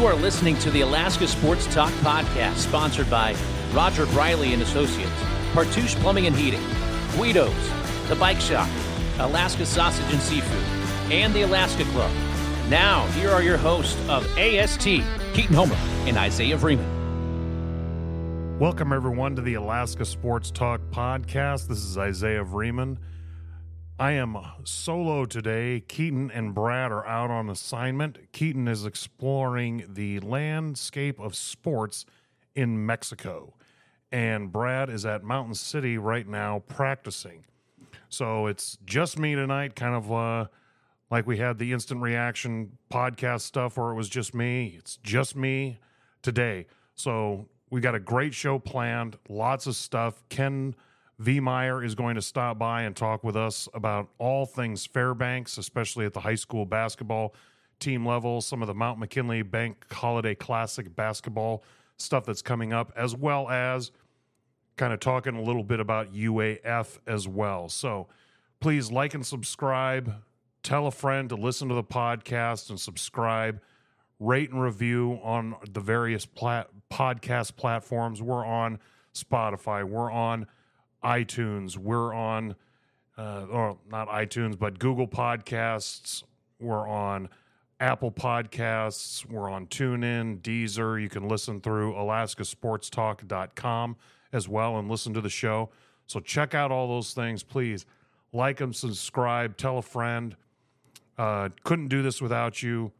You are listening to the Alaska Sports Talk podcast, sponsored by Roger Briley and Associates, Partusch Plumbing and Heating, Guido's, The Bike Shop, Alaska Sausage and Seafood, and the Alaska Club. Now, here are your hosts of AST, Keaton Homer and Isaiah Freeman. Welcome, everyone, to the Alaska Sports Talk podcast. This is Isaiah Vreeman. I am solo today. Keaton and Brad are out on assignment. Keaton is exploring the landscape of sports in Mexico, and Brad is at Mountain City right now practicing. So it's just me tonight, kind of uh, like we had the instant reaction podcast stuff where it was just me. It's just me today. So we got a great show planned, lots of stuff. Ken Vehmeier is going to stop by and talk with us about all things Fairbanks, especially at the high school basketball team level, some of the Mount McKinley Bank Holiday Classic basketball stuff that's coming up, as well as kind of talking a little bit about UAF as well. So please like and subscribe. Tell a friend to listen to the podcast and subscribe. Rate and review on the various plat- podcast platforms. We're on Spotify. We're on iTunes. We're on, uh, or not iTunes, but Google Podcasts. We're on Apple Podcasts. We're on TuneIn, Deezer. You can listen through alaskasportstalk.com as well and listen to the show. So check out all those things. Please like them, subscribe, tell a friend. Uh, couldn't do this without you.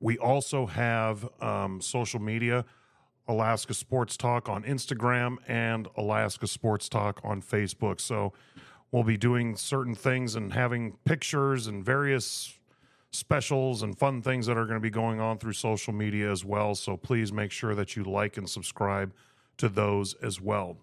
We also have um, social media. Alaska Sports Talk on Instagram and Alaska Sports Talk on Facebook. So we'll be doing certain things and having pictures and various specials and fun things that are going to be going on through social media as well. So please make sure that you like and subscribe to those as well.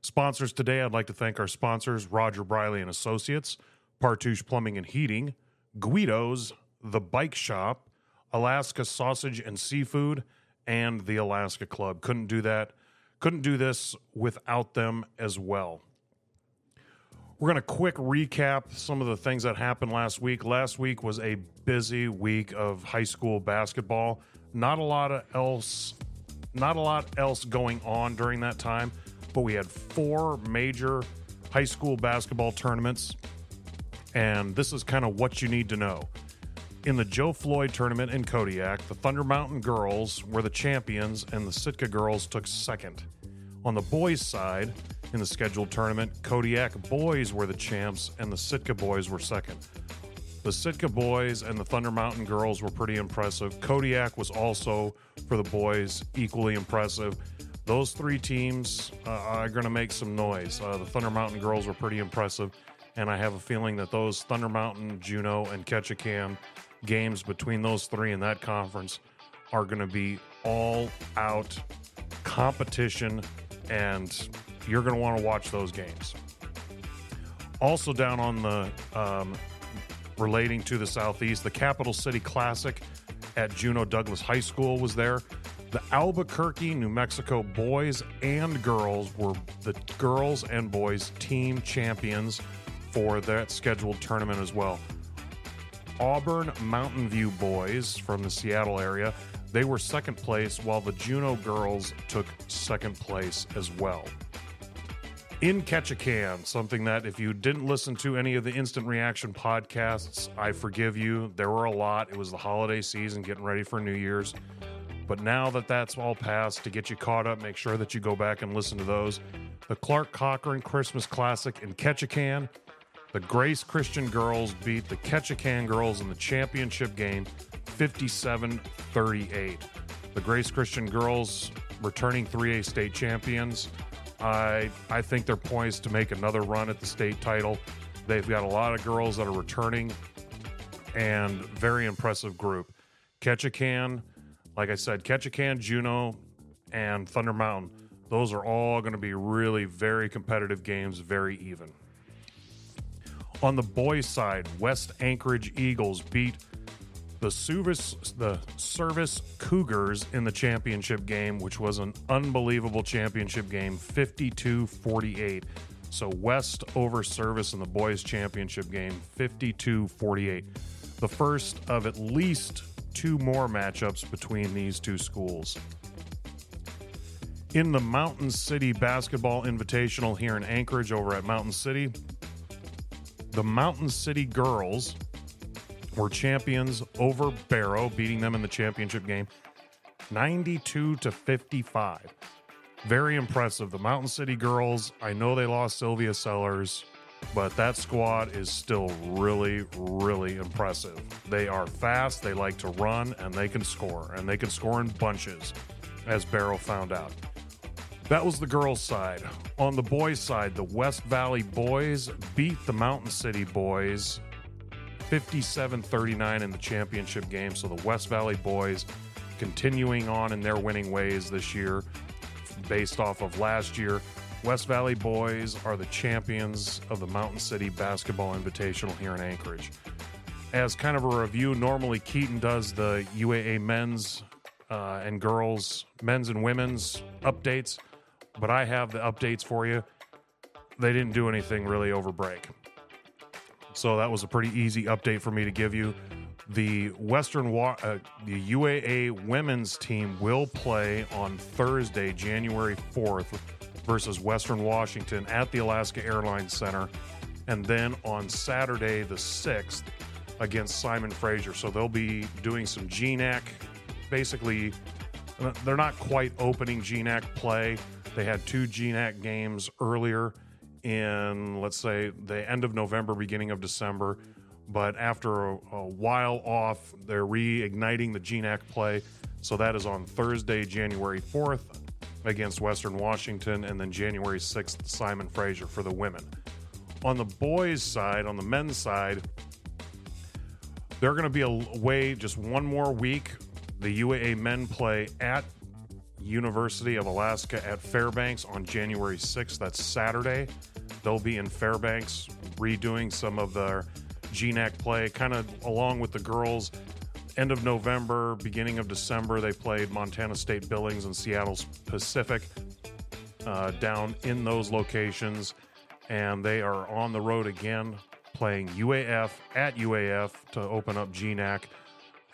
Sponsors today, I'd like to thank our sponsors Roger Briley and Associates, Partusch Plumbing and Heating, Guido's, The Bike Shop, Alaska Sausage and Seafood, and the Alaska Club. Couldn't do that. Couldn't do this without them as well. We're going to quick recap some of the things that happened last week. Last week was a busy week of high school basketball. Not a lot of else not a lot else going on during that time, but we had four major high school basketball tournaments and this is kind of what you need to know. In the Joe Floyd tournament in Kodiak, the Thunder Mountain girls were the champions and the Sitka girls took second. On the boys' side, in the scheduled tournament, Kodiak boys were the champs and the Sitka boys were second. The Sitka boys and the Thunder Mountain girls were pretty impressive. Kodiak was also, for the boys, equally impressive. Those three teams uh, are going to make some noise. Uh, the Thunder Mountain girls were pretty impressive, and I have a feeling that those Thunder Mountain, Juneau, and Ketchikan games between those three in that conference are going to be all out competition, and you're going to want to watch those games. Also, down on the um, relating to the Southeast, the Capital City Classic at Juneau Douglas High School was there. The Albuquerque, New Mexico boys and girls were the girls and boys team champions for that scheduled tournament as well. Auburn Mountain View boys from the Seattle area. They were second place, while the Juneau girls took second place as well. In Ketchikan, something that if you didn't listen to any of the instant reaction podcasts, I forgive you. There were a lot. It was the holiday season, getting ready for New Year's. But now that that's all passed, to get you caught up, make sure that you go back and listen to those. The Clark Cochran Christmas Classic in Ketchikan the Grace Christian girls beat the Ketchikan girls in the championship game 57 38. The Grace Christian girls returning 3A state champions. I, I think they're poised to make another run at the state title. They've got a lot of girls that are returning and very impressive group. Ketchikan, like I said, Ketchikan, Juneau, and Thunder Mountain. Those are all going to be really very competitive games, very even. On the boys' side, West Anchorage Eagles beat the Service the Service Cougars in the championship game, which was an unbelievable championship game, 52-48. So West over Service in the boys' championship game, 52-48. The first of at least two more matchups between these two schools. In the Mountain City Basketball Invitational here in Anchorage over at Mountain City, the Mountain City girls were champions over Barrow, beating them in the championship game 92 to 55. Very impressive. The Mountain City girls, I know they lost Sylvia Sellers, but that squad is still really, really impressive. They are fast, they like to run, and they can score, and they can score in bunches, as Barrow found out. That was the girls' side. On the boys' side, the West Valley boys beat the Mountain City boys 57 39 in the championship game. So the West Valley boys continuing on in their winning ways this year based off of last year. West Valley boys are the champions of the Mountain City Basketball Invitational here in Anchorage. As kind of a review, normally Keaton does the UAA men's uh, and girls, men's and women's updates, but I have the updates for you. They didn't do anything really over break. So that was a pretty easy update for me to give you. The Western Wa- uh, the UAA women's team will play on Thursday, January 4th versus Western Washington at the Alaska Airlines Center and then on Saturday the 6th against Simon Fraser. So they'll be doing some GNAC basically they're not quite opening GNAC play. They had two GNAC games earlier in let's say the end of November, beginning of December but after a, a while off, they're reigniting the GNAC play. So that is on Thursday, January 4th against Western Washington, and then January 6th, Simon Fraser for the women. On the boys' side, on the men's side, they're going to be away just one more week. The UAA men play at University of Alaska at Fairbanks on January 6th. That's Saturday. They'll be in Fairbanks redoing some of their GNAC play, kind of along with the girls. End of November, beginning of December, they played Montana State Billings and Seattle Pacific uh, down in those locations. And they are on the road again, playing UAF at UAF to open up GNAC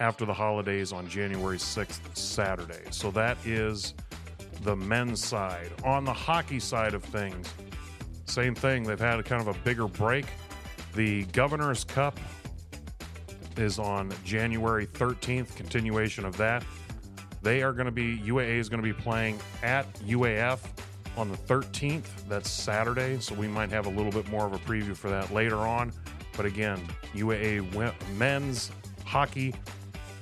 after the holidays on January 6th, Saturday. So that is the men's side. On the hockey side of things, same thing. They've had a kind of a bigger break. The Governor's Cup is on January 13th, continuation of that. They are going to be, UAA is going to be playing at UAF on the 13th. That's Saturday. So we might have a little bit more of a preview for that later on. But again, UAA men's hockey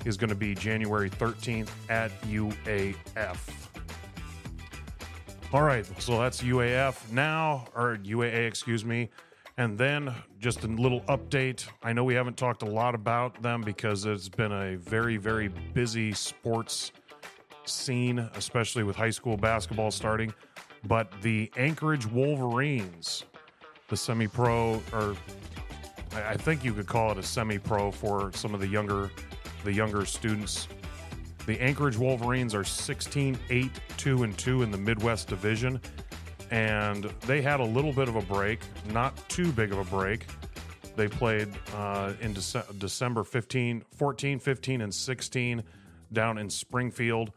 is going to be January 13th at UAF. All right, so that's UAF now, or UAA, excuse me. And then just a little update. I know we haven't talked a lot about them because it's been a very, very busy sports scene, especially with high school basketball starting. But the Anchorage Wolverines, the semi pro, or I think you could call it a semi pro for some of the younger the younger students. The Anchorage Wolverines are 16 8 2 and 2 in the Midwest Division and they had a little bit of a break, not too big of a break. They played uh, in Dece- December 15, 14, 15, and 16 down in Springfield.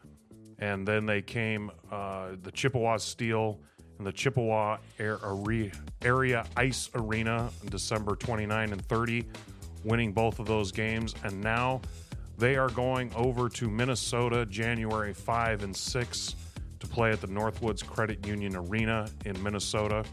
And then they came uh, the Chippewa Steel and the Chippewa Area Ice Arena December 29 and 30, winning both of those games. And now they are going over to Minnesota January 5 and 6 to play at the Northwoods Credit Union Arena in Minnesota.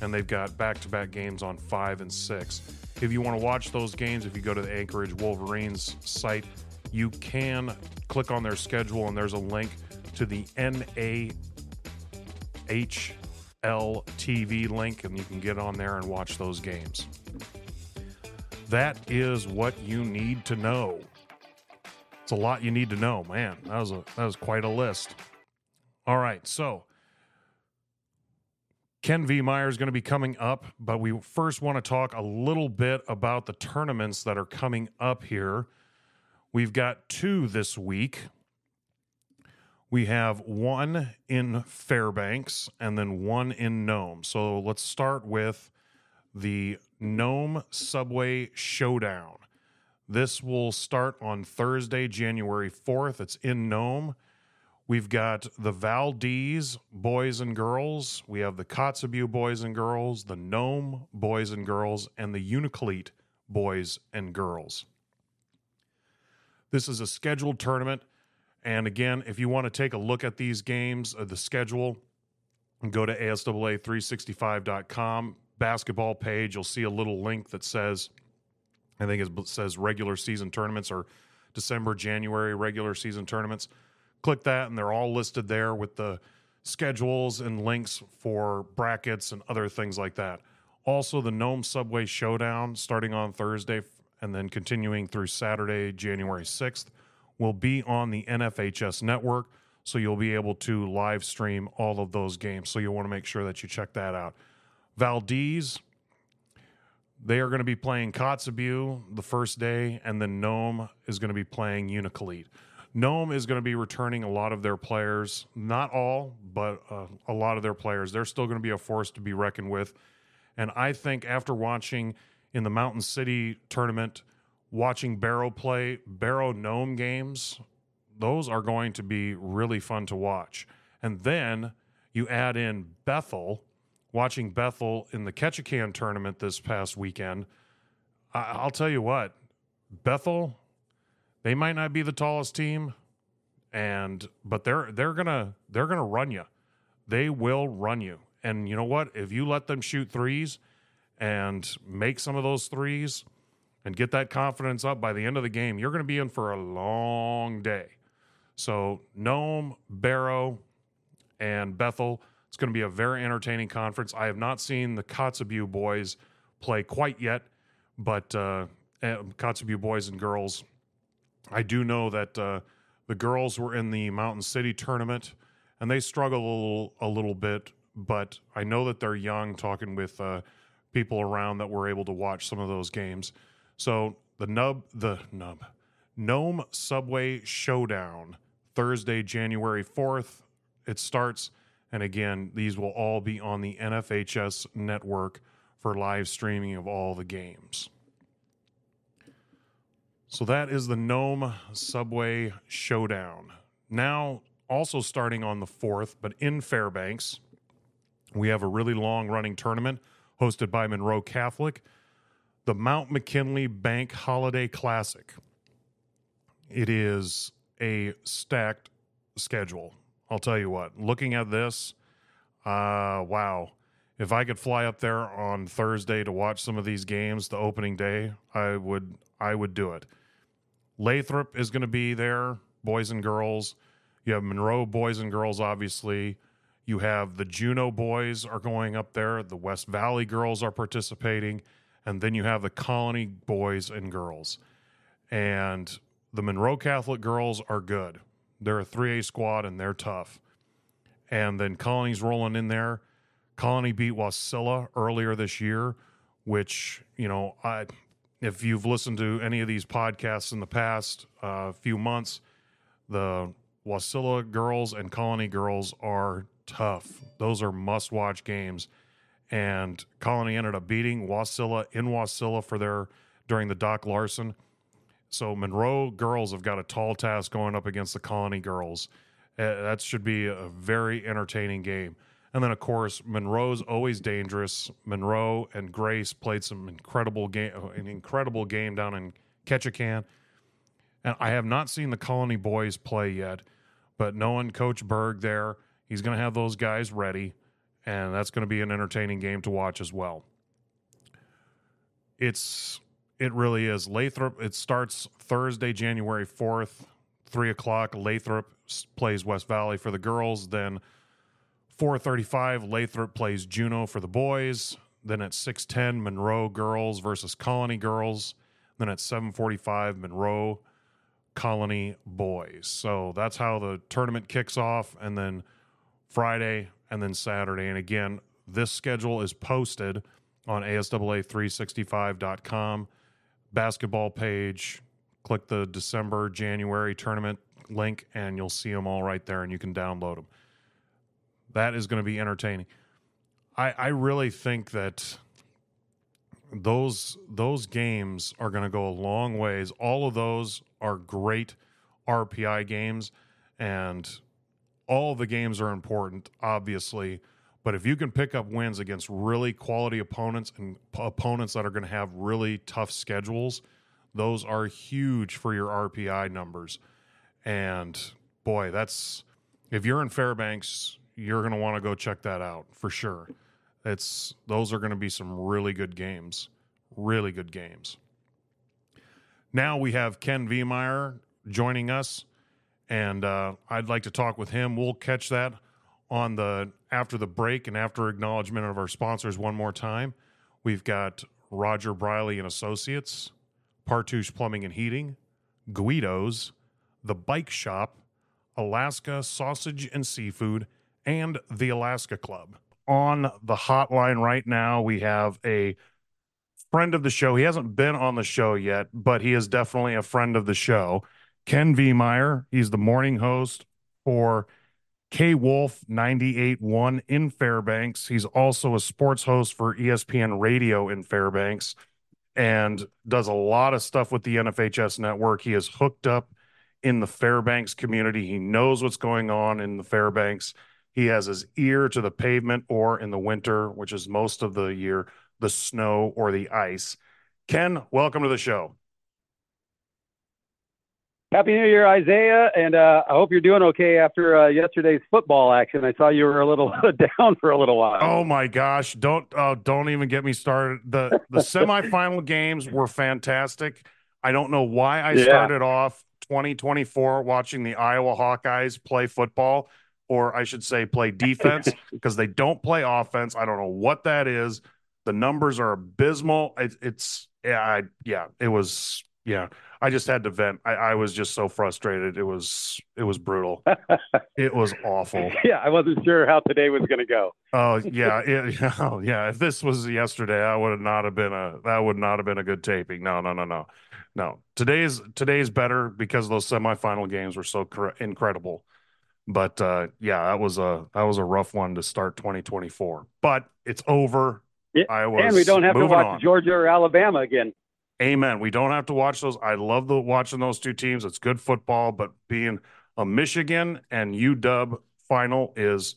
And they've got back to back games on five and six. If you want to watch those games, if you go to the Anchorage Wolverines site, you can click on their schedule and there's a link to the NAHL TV link, and you can get on there and watch those games. That is what you need to know. It's a lot you need to know, man. That was a that was quite a list. All right. So Ken Vehmeier is going to be coming up, but we first want to talk a little bit about the tournaments that are coming up here. We've got two this week. We have one in Fairbanks and then one in Nome. So let's start with the Nome Subway Showdown. This will start on Thursday, January 4th. It's in Nome. We've got the Valdez boys and girls. We have the Kotzebue boys and girls, the Nome boys and girls, and the Unalakleet boys and girls. This is a scheduled tournament. And again, if you want to take a look at these games, uh, the schedule, go to ASAA365.com, basketball page. You'll see a little link that says, I think it says regular season tournaments or December, January regular season tournaments click that and they're all listed there with the schedules and links for brackets and other things like that. Also, the Nome Subway Showdown starting on Thursday and then continuing through Saturday, January 6th, will be on the NFHS network. So you'll be able to live stream all of those games. So you'll want to make sure that you check that out. Valdez, they are going to be playing Kotzebue the first day, and then Nome is going to be playing Unalakleet. Nome is going to be returning a lot of their players, not all, but uh, a lot of their players. They're still going to be a force to be reckoned with. And I think after watching in the Mountain City tournament, watching Barrow play Barrow Nome games, those are going to be really fun to watch. And then you add in Bethel, watching Bethel in the Ketchikan tournament this past weekend. I- I'll tell you what, Bethel they might not be the tallest team, and but they're they're gonna they're gonna run you. They will run you. And you know what? If you let them shoot threes and make some of those threes and get that confidence up by the end of the game, you're going to be in for a long day. So, Nome, Barrow, and Bethel, it's going to be a very entertaining conference. I have not seen the Kotzebue boys play quite yet, but uh, eh, Kotzebue boys and girls I do know that uh, the girls were in the Mountain City tournament and they struggle a little, a little bit, but I know that they're young, talking with uh, people around that were able to watch some of those games. So the nub, the nub, Nome Subway Showdown, Thursday, January 4th. It starts. And again, these will all be on the NFHS network for live streaming of all the games. So that is the Nome Subway Showdown. Now, also starting on the 4th, but in Fairbanks, we have a really long running tournament hosted by Monroe Catholic, the Mount McKinley Bank Holiday Classic. It is a stacked schedule. I'll tell you what, looking at this, uh, wow. If I could fly up there on Thursday to watch some of these games, the opening day, I would I would do it. Lathrop is going to be there, boys and girls. You have Monroe boys and girls, obviously. You have the Juneau boys are going up there. The West Valley girls are participating. And then you have the Colony boys and girls. And the Monroe Catholic girls are good. They're a 3A squad and they're tough. And then Colony's rolling in there. Colony beat Wasilla earlier this year, which, you know, I if you've listened to any of these podcasts in the past uh, few months, the Wasilla girls and Colony girls are tough. Those are must watch games. And Colony ended up beating Wasilla in Wasilla for their during the Doc Larson. So Monroe girls have got a tall task going up against the Colony girls. Uh, that should be a very entertaining game. And then, of course, Monroe's always dangerous. Monroe and Grace played some incredible game, uh, an incredible game down in Ketchikan. And I have not seen the Colony boys play yet, but knowing Coach Berg there, he's going to have those guys ready, and that's going to be an entertaining game to watch as well. It's it really is. Lathrop. It starts Thursday, January fourth, three o'clock. Lathrop plays West Valley for the girls. Then 435, Lathrop plays Juneau for the boys. Then at 610, Monroe girls versus Colony girls. Then at 745, Monroe Colony boys. So that's how the tournament kicks off. And then Friday and then Saturday. And again, this schedule is posted on ASAA365.com. Basketball page. Click the December, January tournament link, and you'll see them all right there, and you can download them. That is going to be entertaining. I, I really think that those those games are going to go a long ways. All of those are great RPI games, and all the games are important, obviously. But if you can pick up wins against really quality opponents and p- opponents that are going to have really tough schedules, those are huge for your RPI numbers. And boy, that's if you're in Fairbanks, you're going to want to go check that out for sure. It's those are going to be some really good games, really good games. Now we have Ken Vehmeier joining us, and uh, I'd like to talk with him. We'll catch that on the after the break and after acknowledgement of our sponsors one more time. We've got Roger Briley and Associates, Partusch Plumbing and Heating, Guido's, The Bike Shop, Alaska Sausage and Seafood, and the Alaska Club. On the hotline right now, we have a friend of the show. He hasn't been on the show yet, but he is definitely a friend of the show. Ken Vehmeier. He's the morning host for K Wolf 98.1 in Fairbanks. He's also a sports host for ESPN Radio in Fairbanks and does a lot of stuff with the NFHS network. He is hooked up in the Fairbanks community. He knows what's going on in the Fairbanks. He has his ear to the pavement or in the winter, which is most of the year, the snow or the ice. Ken, welcome to the show. Happy New Year, Isaiah, and uh, I hope you're doing okay after uh, yesterday's football action. I saw you were a little down for a little while. Oh my gosh! Don't uh, don't even get me started. the The semifinal games were fantastic. I don't know why I yeah. started off 2024 watching the Iowa Hawkeyes play football, or I should say, play defense, because they don't play offense. I don't know what that is. The numbers are abysmal. It, it's yeah, I, yeah, it was yeah. I just had to vent. I, I was just so frustrated. It was it was brutal. it was awful. Yeah, I wasn't sure how today was going to go. Oh yeah, it, oh, yeah. If this was yesterday, I would have not have been a that would not have been a good taping. No, no, no, no, no. Today's today's better because those semifinal games were so cr- incredible. But uh, yeah, that was a that was a rough one to start 2024. But it's over. Yeah, and we don't have to watch on. Georgia or Alabama again. Amen. We don't have to watch those. I love the watching those two teams. It's good football, but being a Michigan and UW final is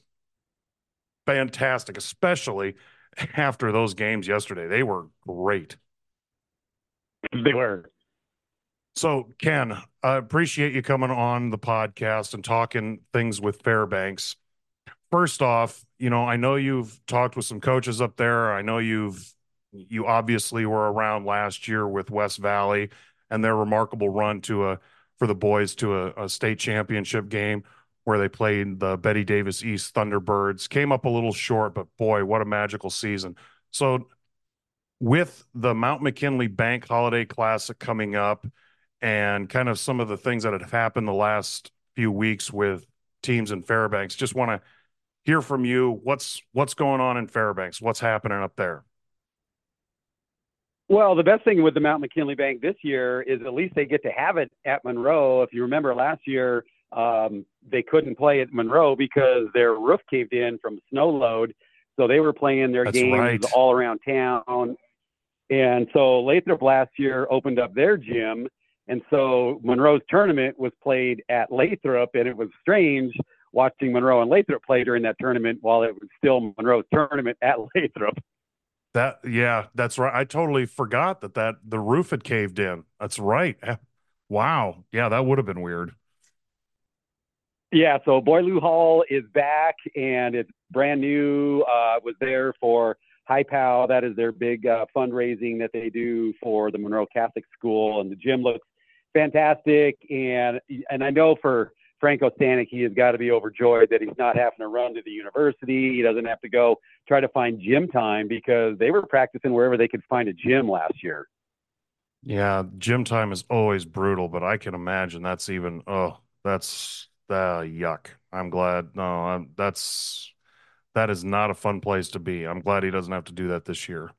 fantastic, especially after those games yesterday. They were great. They were. So, Ken, I appreciate you coming on the podcast and talking things with Fairbanks. First off, you know, I know you've talked with some coaches up there. I know you've you obviously were around last year with West Valley and their remarkable run to a for the boys to a, a state championship game where they played the Bettye Davis East Thunderbirds. Came up a little short, but boy, what a magical season. So with the Mount McKinley Bank Holiday Classic coming up and kind of some of the things that have happened the last few weeks with teams in Fairbanks, just want to hear from you. What's what's going on in Fairbanks? What's happening up there? Well, the best thing with the Mount McKinley Bank this year is at least they get to have it at Monroe. If you remember last year, um, they couldn't play at Monroe because their roof caved in from snow load. So they were playing their That's games right. all around town. And so Lathrop last year opened up their gym. And so Monroe's tournament was played at Lathrop. And it was strange watching Monroe and Lathrop play during that tournament while it was still Monroe's tournament at Lathrop. That yeah, that's right. I totally forgot that that the roof had caved in. That's right. Wow. Yeah, that would have been weird. Yeah, so Boileau Hall is back and it's brand new. Uh, was there for High Pow. That is their big uh, fundraising that they do for the Monroe Catholic School, and the gym looks fantastic. And and I know for Frank Ostanik, he has got to be overjoyed that he's not having to run to the university. He doesn't have to go try to find gym time because they were practicing wherever they could find a gym last year. Yeah, gym time is always brutal, but I can imagine that's even oh, that's uh, yuck. I'm glad. No, I'm, that's that is not a fun place to be. I'm glad he doesn't have to do that this year.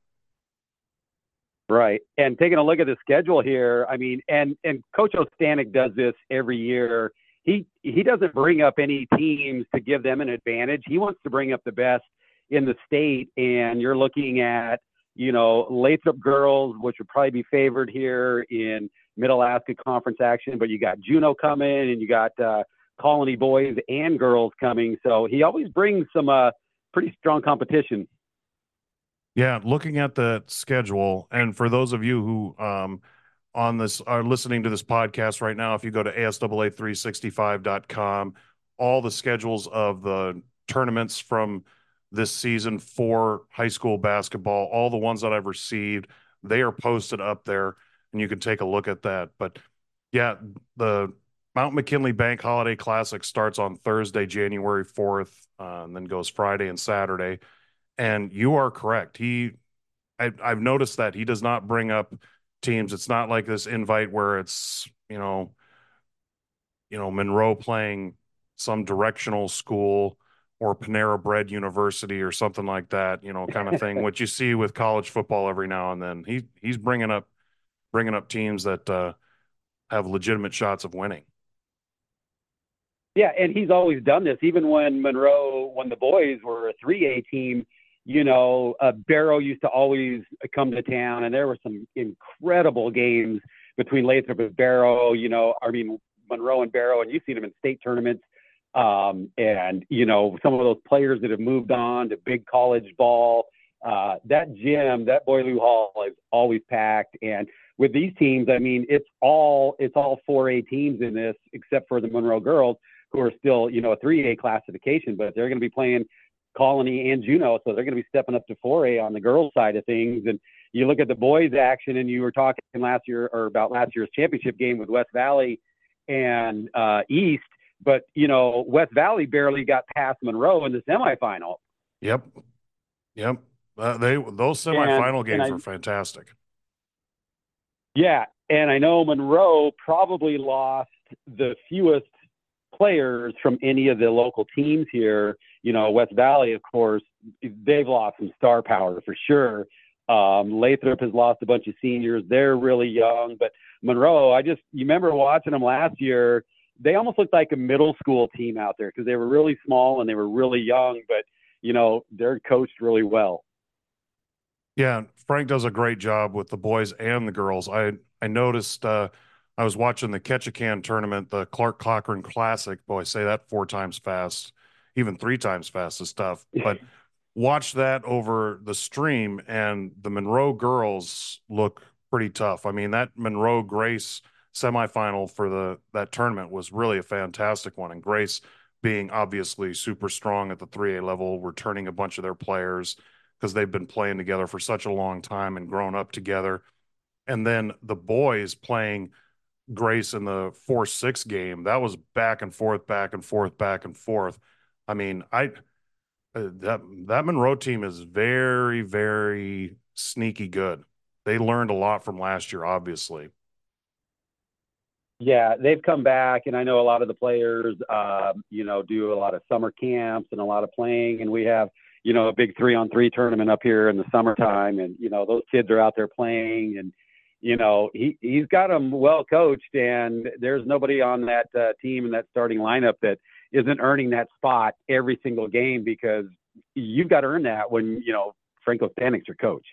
Right. And taking a look at the schedule here, I mean, and and Coach Ostanik does this every year he he doesn't bring up any teams to give them an advantage. He wants to bring up the best in the state, and you're looking at you know, Lathrop girls, which would probably be favored here in Mid Alaska Conference action, but you got Juneau coming and you got uh, Colony boys and girls coming. So he always brings some uh, pretty strong competition. Yeah, looking at the schedule, and for those of you who um, on this are listening to this podcast right now, if you go to ASAA365.com, all the schedules of the tournaments from this season for high school basketball, all the ones that I've received, they are posted up there, and you can take a look at that. But yeah, the Mount McKinley Bank Holiday Classic starts on Thursday, January 4th, uh, and then goes Friday and Saturday. And you are correct. He, I, I've noticed that he does not bring up teams. It's not like this invite where it's, you know, you know, Monroe playing some directional school or Panera Bread University or something like that, you know, kind of thing. what you see with college football every now and then. He he's bringing up bringing up teams that uh, have legitimate shots of winning. Yeah, and he's always done this. Even when Monroe, when the boys were a 3A team, you know, uh, Barrow used to always come to town, and there were some incredible games between Lathrop and Barrow. You know, I mean Monroe and Barrow, and you've seen them in state tournaments. Um, and you know, some of those players that have moved on to big college ball. Uh, that gym, that Boileau Hall is always packed, and with these teams, I mean, it's all it's all 4A teams in this, except for the Monroe girls, who are still, you know, a 3A classification, but they're going to be playing Colony and Juneau, so they're going to be stepping up to 4A on the girls' side of things. And you look at the boys' action, and you were talking last year or about last year's championship game with West Valley and uh, East, but you know, West Valley barely got past Monroe in the semifinal. Yep, yep. Uh, they those semifinal and, games and I, were fantastic. Yeah, and I know Monroe probably lost the fewest players from any of the local teams here. You know, West Valley, of course, they've lost some star power for sure. Um, Lathrop has lost a bunch of seniors. They're really young, but Monroe, I just you remember watching them last year. They almost looked like a middle school team out there because they were really small and they were really young, but you know they're coached really well. Yeah, Frank does a great job with the boys and the girls. I I noticed uh, I was watching the Ketchikan tournament, the Clark Cochran Classic. Boy, say that four times fast, even three times fast is tough. But watch that over the stream, and the Monroe girls look pretty tough. I mean, that Monroe Grace semifinal for the that tournament was really a fantastic one, and Grace being obviously super strong at the 3A level, returning a bunch of their players because they've been playing together for such a long time and grown up together. And then the boys playing Grace in the 4 6 game, that was back and forth, back and forth, back and forth. I mean, I. Uh, that that Monroe team is very very sneaky good. They learned a lot from last year, obviously. Yeah, they've come back, and I know a lot of the players, um, you know, do a lot of summer camps and a lot of playing, and we have you know, a big three on three tournament up here in the summertime. And, you know, those kids are out there playing and, you know, he, he's got them well coached and there's nobody on that uh, team and that starting lineup that isn't earning that spot every single game because you've got to earn that when, you know, Frank Ostanik's your coach.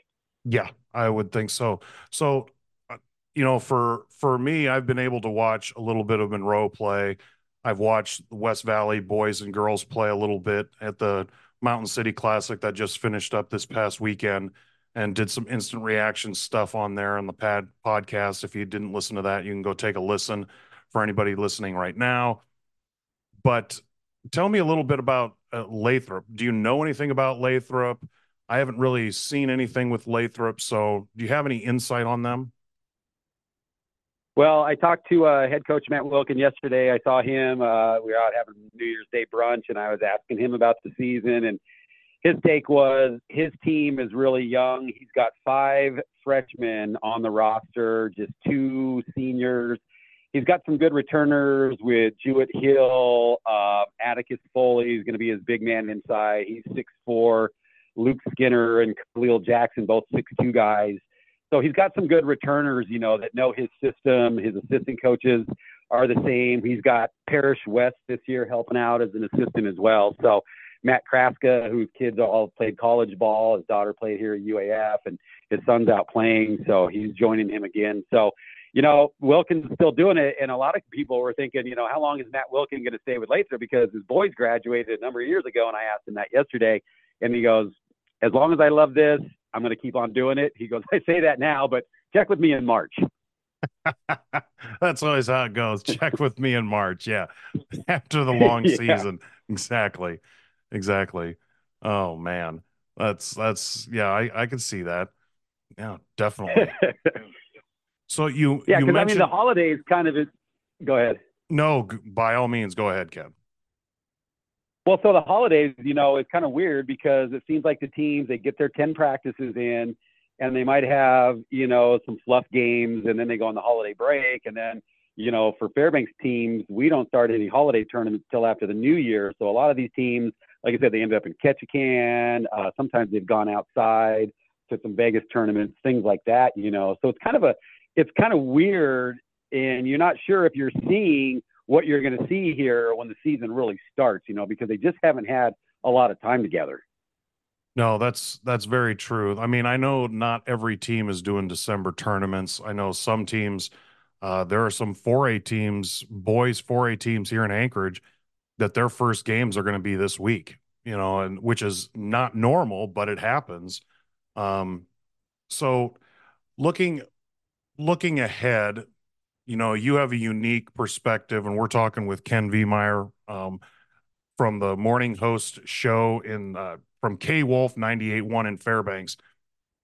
Yeah, I would think so. So, uh, you know, for, for me, I've been able to watch a little bit of Monroe play. I've watched the West Valley boys and girls play a little bit at the Mountain City Classic that just finished up this past weekend and did some instant reaction stuff on there on the pad podcast. If you didn't listen to that, you can go take a listen for anybody listening right now. But tell me a little bit about uh, Lathrop. Do you know anything about Lathrop? I haven't really seen anything with Lathrop. So do you have any insight on them? Well, I talked to uh, head coach Matt Wilkin yesterday. I saw him. Uh, we were out having New Year's Day brunch, and I was asking him about the season. And his take was his team is really young. He's got five freshmen on the roster, just two seniors. He's got some good returners with Jewett Hill, uh, Atticus Foley is going to be his big man inside. He's six four. Luke Skinner and Khalil Jackson, both six two guys. So he's got some good returners, you know, that know his system. His assistant coaches are the same. He's got Parrish West this year helping out as an assistant as well. So Matt Kraska, whose kids all played college ball. His daughter played here at UAF, and his son's out playing, so he's joining him again. So, you know, Wilkins is still doing it, and a lot of people were thinking, you know, how long is Matt Wilkins going to stay with Lathrop because his boys graduated a number of years ago, and I asked him that yesterday, and he goes, as long as I love this, I'm going to keep on doing it. He goes, I say that now, but check with me in March. That's always how it goes. Check with me in March. Yeah. After the long yeah. season. Exactly. Exactly. Oh man. That's that's yeah, I I can see that. Yeah, definitely. So you Yeah, because I mean the holidays kind of is go ahead. No, by all means, go ahead, Ken. Well, so the holidays, you know, it's kind of weird because it seems like the teams they get their 10 practices in and they might have, you know, some fluff games and then they go on the holiday break. And then, you know, for Fairbanks teams, we don't start any holiday tournaments till after the new year. So a lot of these teams, like I said, they end up in Ketchikan. Uh, sometimes they've gone outside to some Vegas tournaments, things like that, you know. So it's kind of a, it's kind of weird and you're not sure if you're seeing what you're going to see here when the season really starts, you know, because they just haven't had a lot of time together. No, that's that's very true. I mean, I know not every team is doing December tournaments. I know some teams, uh, there are some 4A teams, boys 4A teams here in Anchorage, that their first games are going to be this week. You know, and which is not normal, but it happens. Um, so looking looking ahead, you know, you have a unique perspective, and we're talking with Ken Vehmeier um, from the Morning Host show in uh, from K Wolf 98.1 in Fairbanks.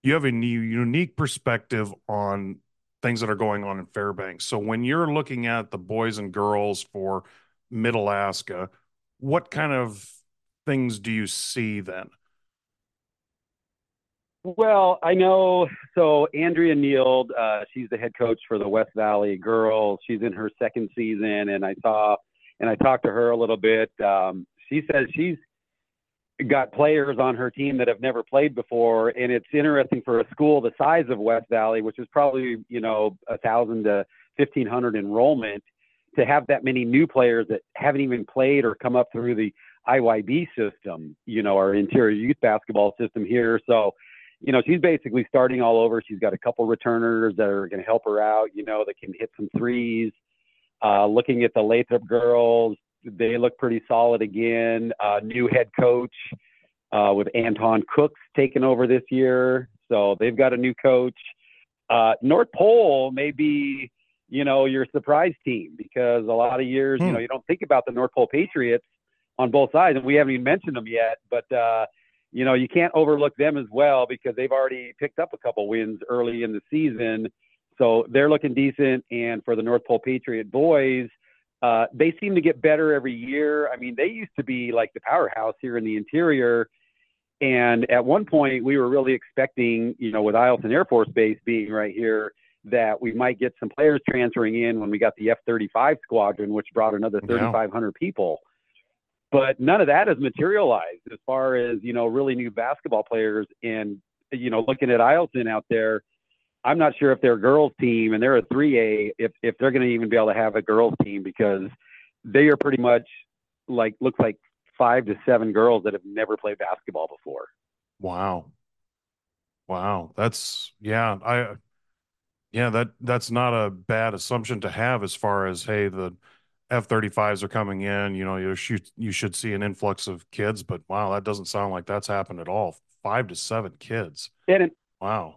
You have a new, unique perspective on things that are going on in Fairbanks. So when you're looking at the boys and girls for Mid Alaska, what kind of things do you see then? Well, I know. So Andrea Neild, uh, she's the head coach for the West Valley girls. She's in her second season, and I saw and I talked to her a little bit. Um, she says she's got players on her team that have never played before, and it's interesting for a school the size of West Valley, which is probably you know a thousand to fifteen hundred enrollment, to have that many new players that haven't even played or come up through the IYB system, you know, our interior youth basketball system here. So, you know, she's basically starting all over. She's got a couple returners that are going to help her out, you know, that can hit some threes. Uh, looking at the Lathrop girls, they look pretty solid again. Uh, new head coach uh, with Anton Cooks taking over this year, so they've got a new coach. Uh, North Pole may be, you know, your surprise team because a lot of years, hmm. you know, you don't think about the North Pole Patriots on both sides, and we haven't even mentioned them yet. But uh, you know, you can't overlook them as well because they've already picked up a couple wins early in the season. So they're looking decent. And for the North Pole Patriot boys, uh, they seem to get better every year. I mean, they used to be like the powerhouse here in the interior. And at one point, we were really expecting, you know, with Eielson Air Force Base being right here, that we might get some players transferring in when we got the F 35 squadron, which brought another 3,500 yeah. people. But none of that has materialized as far as, you know, really new basketball players. And, you know, looking at Eielson out there, I'm not sure if their girls team and they're a 3A if if they're going to even be able to have a girls team because they are pretty much like looks like five to seven girls that have never played basketball before. Wow. Wow, that's yeah, I yeah, that that's not a bad assumption to have as far as hey, the F-35s are coming in, you know, you should you should see an influx of kids, but wow, that doesn't sound like that's happened at all. 5 to 7 kids. And it, wow.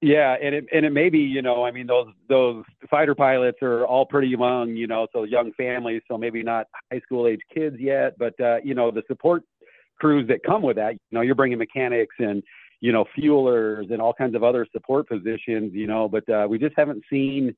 Yeah, and it and it may be, you know, I mean those those fighter pilots are all pretty young, you know, so young families, so maybe not high school age kids yet, but uh, you know, the support crews that come with that, you know, you're bringing mechanics and you know, fuelers and all kinds of other support positions, you know, but uh, we just haven't seen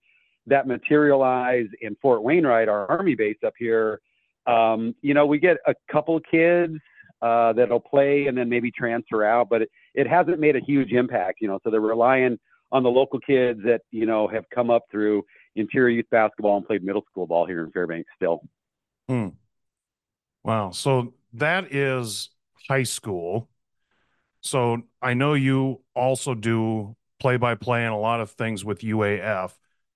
that materialize in Fort Wainwright, our army base up here. Um, you know, we get a couple kids uh, that'll play and then maybe transfer out, but it, it hasn't made a huge impact, you know. So they're relying on the local kids that you know have come up through interior youth basketball and played middle school ball here in Fairbanks still. Hmm. Wow. So that is high school. So I know you also do play by play and a lot of things with UAF.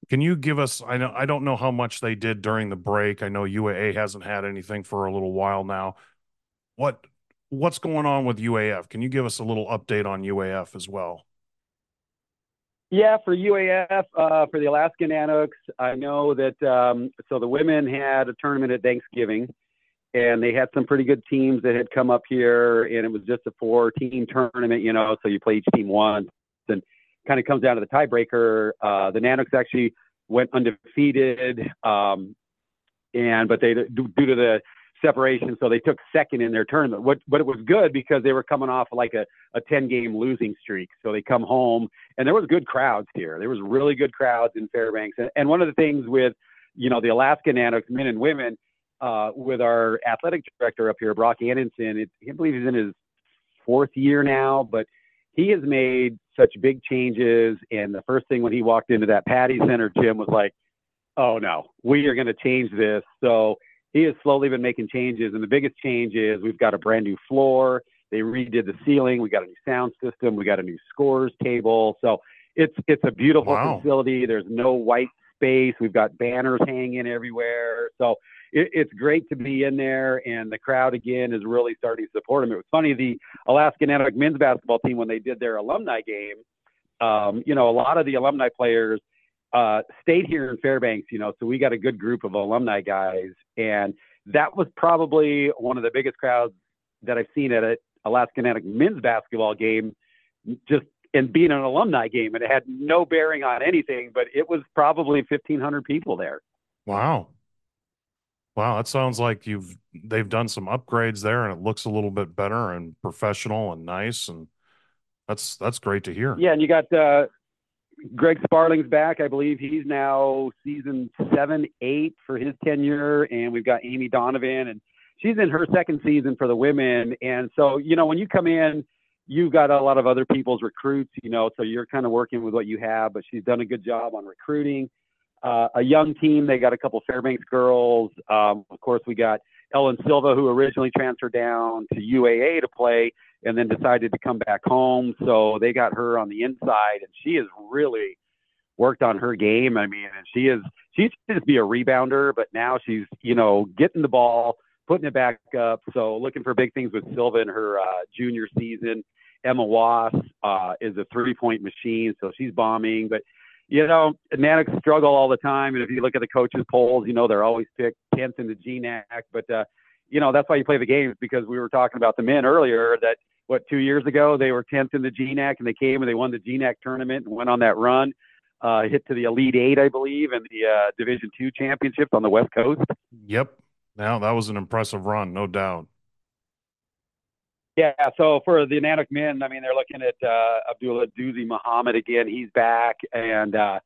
Can you give us I know I don't know how much they did during the break. I know UAA hasn't had anything for a little while now. What what's going on with UAF? Can you give us a little update on UAF as well? Yeah, for UAF, uh, for the Alaskan Nanooks, I know that um, so the women had a tournament at Thanksgiving, and they had some pretty good teams that had come up here, and it was just a four-team tournament, you know, so you play each team once, and kind of comes down to the tiebreaker. Uh, the Nanooks actually went undefeated, um, and but they due to the separation, so they took second in their tournament. What, but it was good because they were coming off like a, a 10 game losing streak. So they come home and there was good crowds here. There was really good crowds in Fairbanks. And, and one of the things with, you know, the Alaska Nanooks men and women, uh, with our athletic director up here, Brock Anderson, it, I believe he's in his fourth year now, but he has made such big changes. And the first thing when he walked into that Patty Center gym was like, oh no, we are going to change this. So he has slowly been making changes, and the biggest change is we've got a brand new floor. They redid the ceiling. We got a new sound system. We got a new scores table. So it's it's a beautiful wow. facility. There's no white space. We've got banners hanging everywhere. So it, it's great to be in there, and the crowd again is really starting to support them. It was funny the Alaska Nanook men's basketball team when they did their alumni game. Um, you know, a lot of the alumni players uh, stayed here in Fairbanks, you know, so we got a good group of alumni guys. And that was probably one of the biggest crowds that I've seen at an Alaska Nanook men's basketball game, just in being an alumni game. And it had no bearing on anything, but it was probably 1,500 people there. Wow. Wow, that sounds like you've they've done some upgrades there and it looks a little bit better and professional and nice and that's that's great to hear. Yeah, and you got uh Greg Sparling's back. I believe he's now season seven, eight for his tenure, and we've got Amy Donovan, and she's in her second season for the women. And so, you know, when you come in, you've got a lot of other people's recruits, you know, so you're kind of working with what you have. But she's done a good job on recruiting. Uh, a young team. They got a couple Fairbanks girls. Um, of course, we got Ellen Silva, who originally transferred down to UAA to play and then decided to come back home. So they got her on the inside, and she has really worked on her game. I mean, and she is she used to be a rebounder, but now she's you know getting the ball, putting it back up. So looking for big things with Silva in her uh, junior season. Emma Wass uh, is a three point machine, so she's bombing. But you know, Nanooks struggle all the time, and if you look at the coaches polls, you know they're always picked tenth in the GNAC. But uh, you know that's why you play the games because we were talking about the men earlier that what two years ago they were 10th in the GNAC and they came and they won the GNAC tournament and went on that run, uh, hit to the Elite Eight, I believe, and the uh, Division Two championships on the West Coast. Yep. Now that was an impressive run, no doubt. Yeah, so for the Nanook men, I mean, they're looking at uh, Abdullah Doozy Muhammad again. He's back, and uh,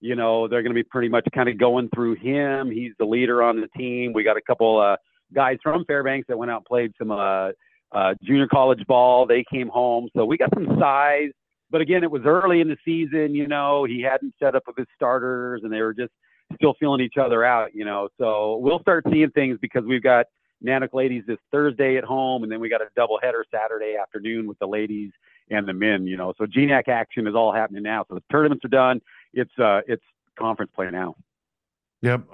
you know they're going to be pretty much kind of going through him. He's the leader on the team. We got a couple uh, guys from Fairbanks that went out and played some uh, uh, junior college ball. They came home, so we got some size. But again, it was early in the season. You know, he hadn't set up with his starters, and they were just still feeling each other out. You know, so we'll start seeing things because we've got Nanook ladies this Thursday at home, and then we got a double header Saturday afternoon with the ladies and the men. You know, so GNAC action is all happening now. So the tournaments are done. It's uh, it's conference play now. Yep,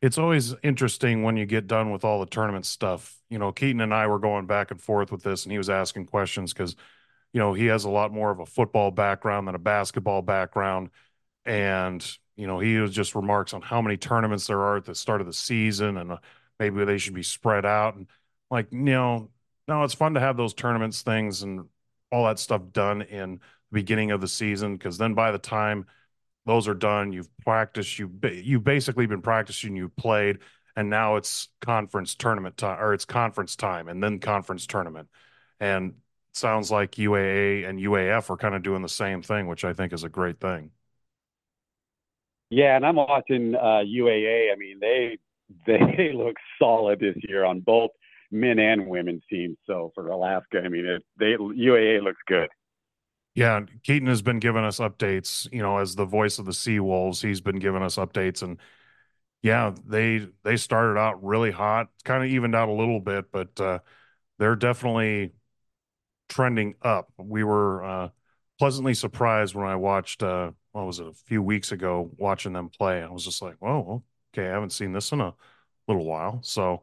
it's always interesting when you get done with all the tournament stuff. You know, Keaton and I were going back and forth with this, and he was asking questions because, you know, he has a lot more of a football background than a basketball background. And, you know, he was just remarks on how many tournaments there are at the start of the season and maybe they should be spread out. And, like, you know, no, it's fun to have those tournaments things and all that stuff done in the beginning of the season because then by the time those are done. You've practiced. You you've basically been practicing. You played, and now it's conference tournament time, or it's conference time, and then conference tournament. And sounds like UAA and UAF are kind of doing the same thing, which I think is a great thing. Yeah, and I'm watching uh, UAA. I mean, they they look solid this year on both men and women's teams. So for Alaska, I mean, it, they UAA looks good. Yeah, Keaton has been giving us updates, you know, as the voice of the Sea Wolves, he's been giving us updates and yeah, they they started out really hot, kind of evened out a little bit, but uh, they're definitely trending up. We were uh, pleasantly surprised when I watched uh, what was it a few weeks ago watching them play. I was just like, "Whoa, okay, I haven't seen this in a little while." So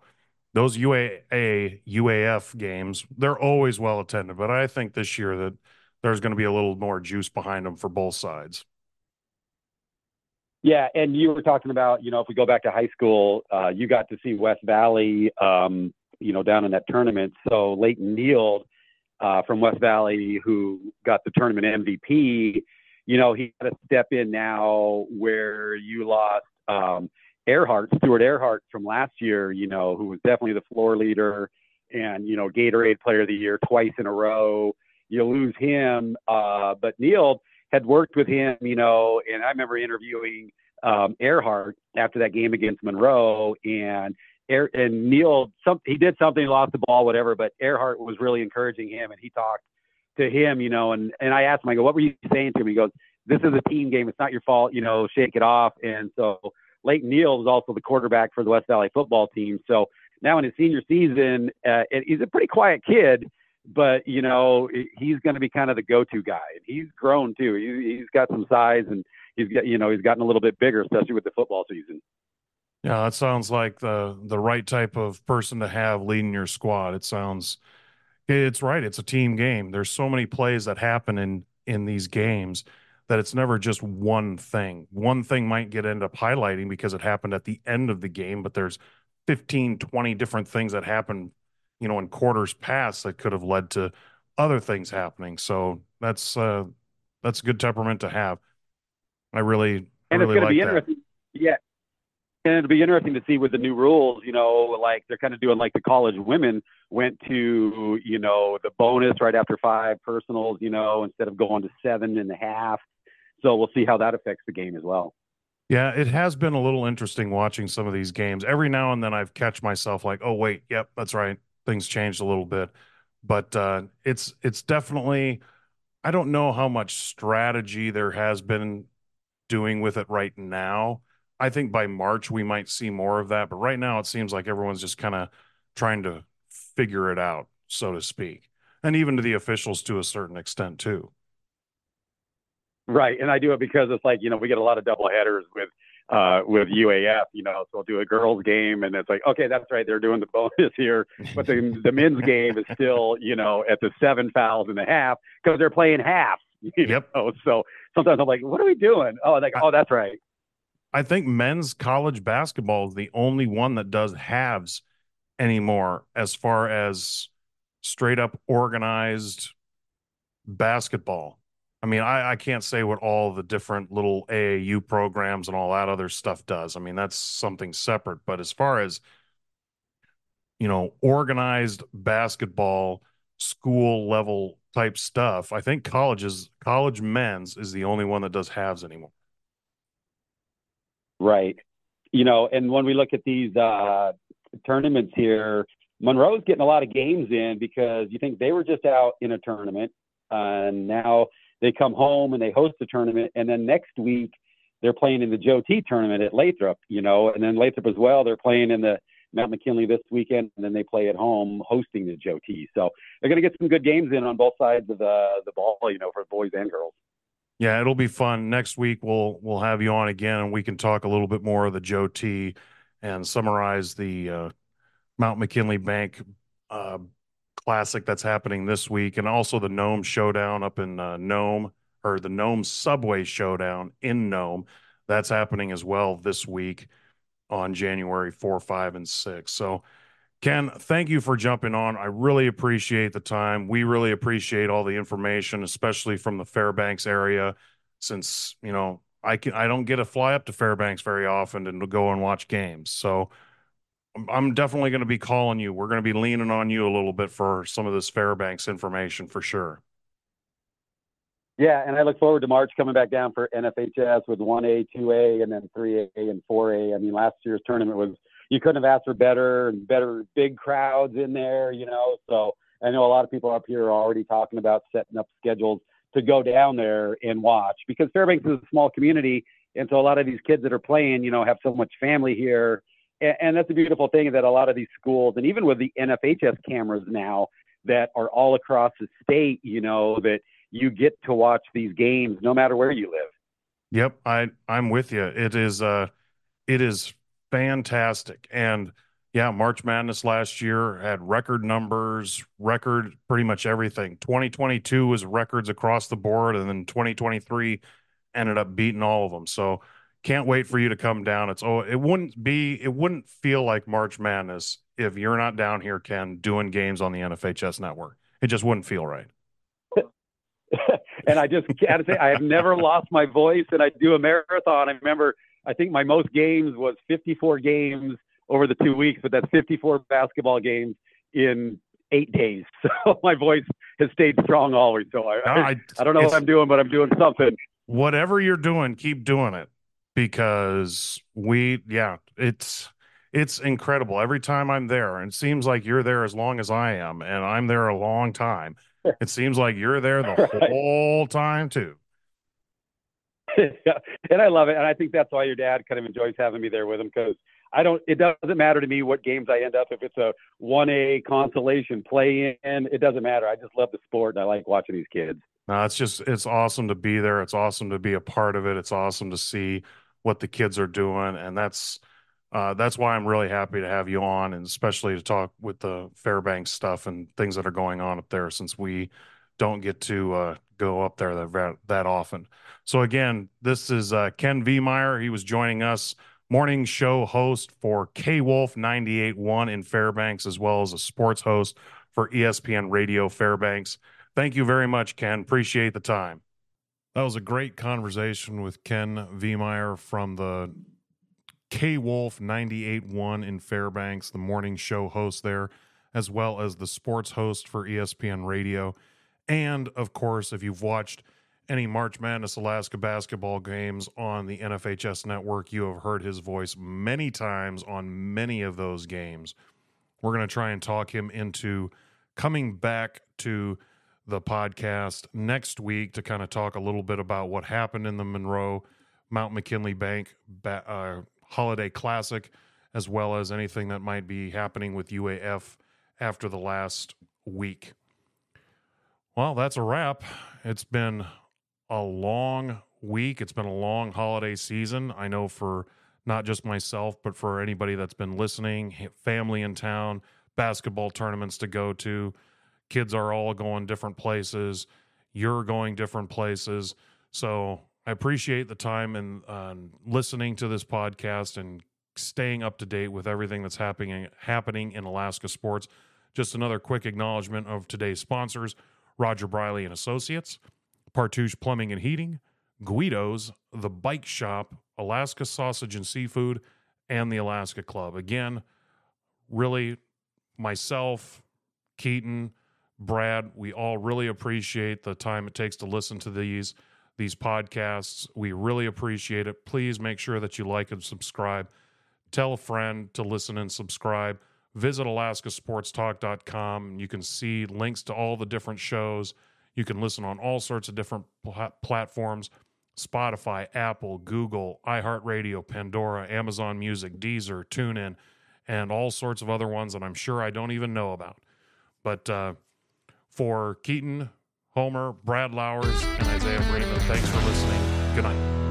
those UAA UAF games, they're always well attended, but I think this year that there's going to be a little more juice behind them for both sides. Yeah, and you were talking about, you know, if we go back to high school, uh, you got to see West Valley, um, you know, down in that tournament. So Leighton Neal uh, from West Valley, who got the tournament MVP, you know, he had to step in now where you lost um, Earhart, Stuart Earhart from last year, you know, who was definitely the floor leader and, you know, Gatorade player of the year twice in a row. You lose him. Uh, but Neil had worked with him, you know, and I remember interviewing um, Earhart after that game against Monroe and Air, and Neil, some, he did something, lost the ball, whatever, but Earhart was really encouraging him and he talked to him, you know, and, and I asked him, I go, what were you saying to him? He goes, this is a team game. It's not your fault, you know, shake it off. And so Leighton Neal was also the quarterback for the West Valley football team. So now in his senior season, uh, he's a pretty quiet kid, but you know he's going to be kind of the go-to guy. He's grown too. He, he's got some size, and he's got you know he's gotten a little bit bigger, especially with the football season. Yeah, that sounds like the the right type of person to have leading your squad. It sounds it's right. It's a team game. There's so many plays that happen in in these games that it's never just one thing. One thing might get end up highlighting because it happened at the end of the game, but there's 15, 20 different things that happened, you know, in quarters past that could have led to other things happening. So that's uh that's a good temperament to have. I really and really it's going like to be that. interesting. Yeah, and it'll be interesting to see with the new rules. You know, like they're kind of doing like the college women went to you know the bonus right after five personals. You know, instead of going to seven and a half. So we'll see how that affects the game as well. Yeah, it has been a little interesting watching some of these games. Every now and then I've catch myself like, "Oh wait, yep, that's right. Things changed a little bit." But uh it's it's definitely I don't know how much strategy there has been doing with it right now. I think by March we might see more of that, but right now it seems like everyone's just kind of trying to figure it out, so to speak. And even to the officials to a certain extent too. Right, and I do it because it's like you know we get a lot of double headers with uh, with UAF, you know, so we'll do a girls game, and it's like okay, that's right, they're doing the bonus here, but the the men's game is still you know at the seven fouls and a half because they're playing half. You Yep. know? So sometimes I'm like, what are we doing? Oh, like oh, that's right. I think men's college basketball is the only one that does halves anymore as far as straight up organized basketball. I mean, I, I can't say what all the different little AAU programs and all that other stuff does. I mean, that's something separate. But as far as, you know, organized basketball, school level type stuff, I think colleges, college men's is the only one that does halves anymore. Right. You know, and when we look at these uh, tournaments here, Monroe's getting a lot of games in because you think they were just out in a tournament, uh, and now they come home and they host the tournament, and then next week they're playing in the Joe T tournament at Lathrop, you know, and then Lathrop as well. They're playing in the Mount McKinley this weekend, and then they play at home hosting the Joe T. So they're going to get some good games in on both sides of the the ball, you know, for boys and girls. Yeah, it'll be fun. Next week we'll we'll have you on again and we can talk a little bit more of the Joe T and summarize the uh, Mount McKinley Bank uh, Classic that's happening this week and also the Nome Showdown up in uh, Nome or the Nome Subway Showdown in Nome. That's happening as well this week on January 4, 5, and 6. So Ken, thank you for jumping on. I really appreciate the time. We really appreciate all the information, especially from the Fairbanks area, since you know I can I don't get a fly up to Fairbanks very often and go and watch games. So I'm- definitely going to be calling you. We're going to be leaning on you a little bit for some of this Fairbanks information for sure. Yeah, and I look forward to March coming back down for NFHS with 1A, 2A, and then 3A and 4A. I mean, last year's tournament was you couldn't have asked for better and better big crowds in there, you know. So I know a lot of people up here are already talking about setting up schedules to go down there and watch because Fairbanks is a small community, and so a lot of these kids that are playing, you know, have so much family here, and, and that's a beautiful thing that a lot of these schools, and even with the NFHS cameras now that are all across the state, you know, that you get to watch these games no matter where you live. Yep, I I'm with you. It is uh it is fantastic. And yeah, March Madness last year had record numbers, record pretty much everything. 2022 was records across the board, and then 2023 ended up beating all of them. So can't wait for you to come down. It's oh, it wouldn't be, it wouldn't feel like March Madness if you're not down here, Ken, doing games on the NFHS network. It just wouldn't feel right. and I just got to say, I have never lost my voice, and I do a marathon. I remember, I think my most games was 54 games over the two weeks, but that's 54 basketball games in eight days. So my voice has stayed strong always. So I, I, I don't know what I'm doing, but I'm doing something. Whatever you're doing, keep doing it because we, yeah, it's it's incredible. Every time I'm there, and it seems like you're there as long as I am, and I'm there a long time. It seems like you're there the right. whole time too. yeah, and I love it, and I think that's why your dad kind of enjoys having me there with him because I don't. It doesn't matter to me what games I end up. If it's a one A consolation play in, it doesn't matter. I just love the sport, and I like watching these kids. No, it's just it's awesome to be there. It's awesome to be a part of it. It's awesome to see what the kids are doing, and that's uh, that's why I'm really happy to have you on, and especially to talk with the Fairbanks stuff and things that are going on up there, since we don't get to uh, go up there that that often. So again, this is uh, Ken Vehmeier. He was joining us morning show host for K Wolf 98.1 in Fairbanks, as well as a sports host for ESPN Radio Fairbanks. Thank you very much, Ken. Appreciate the time. That was a great conversation with Ken Vehmeier from the K Wolf 98.1 in Fairbanks, the morning show host there, as well as the sports host for ESPN Radio. And of course, if you've watched any March Madness Alaska basketball games on the NFHS network, you have heard his voice many times on many of those games. We're going to try and talk him into coming back to the podcast next week to kind of talk a little bit about what happened in the Monroe Mount McKinley Bank uh, Holiday Classic, as well as anything that might be happening with UAF after the last week. Well, that's a wrap. It's been a long week. It's been a long holiday season. I know for not just myself, but for anybody that's been listening, family in town, basketball tournaments to go to. Kids are all going different places. You're going different places. So I appreciate the time and uh, listening to this podcast and staying up to date with everything that's happening happening in Alaska sports. Just another quick acknowledgement of today's sponsors: Roger Briley and Associates. Partusch Plumbing and Heating, Guido's, The Bike Shop, Alaska Sausage and Seafood, and the Alaska Club. Again, really, myself, Keaton, Brad, we all really appreciate the time it takes to listen to these these podcasts. We really appreciate it. Please make sure that you like and subscribe. Tell a friend to listen and subscribe. Visit alaskasportstalk.com. You can see links to all the different shows you can listen on all sorts of different pl- platforms Spotify, Apple, Google, iHeartRadio, Pandora, Amazon Music, Deezer, TuneIn, and all sorts of other ones that I'm sure I don't even know about. But uh, for Keaton, Homer, Brad Lowers, and Isaiah Freeman, thanks for listening. Good night.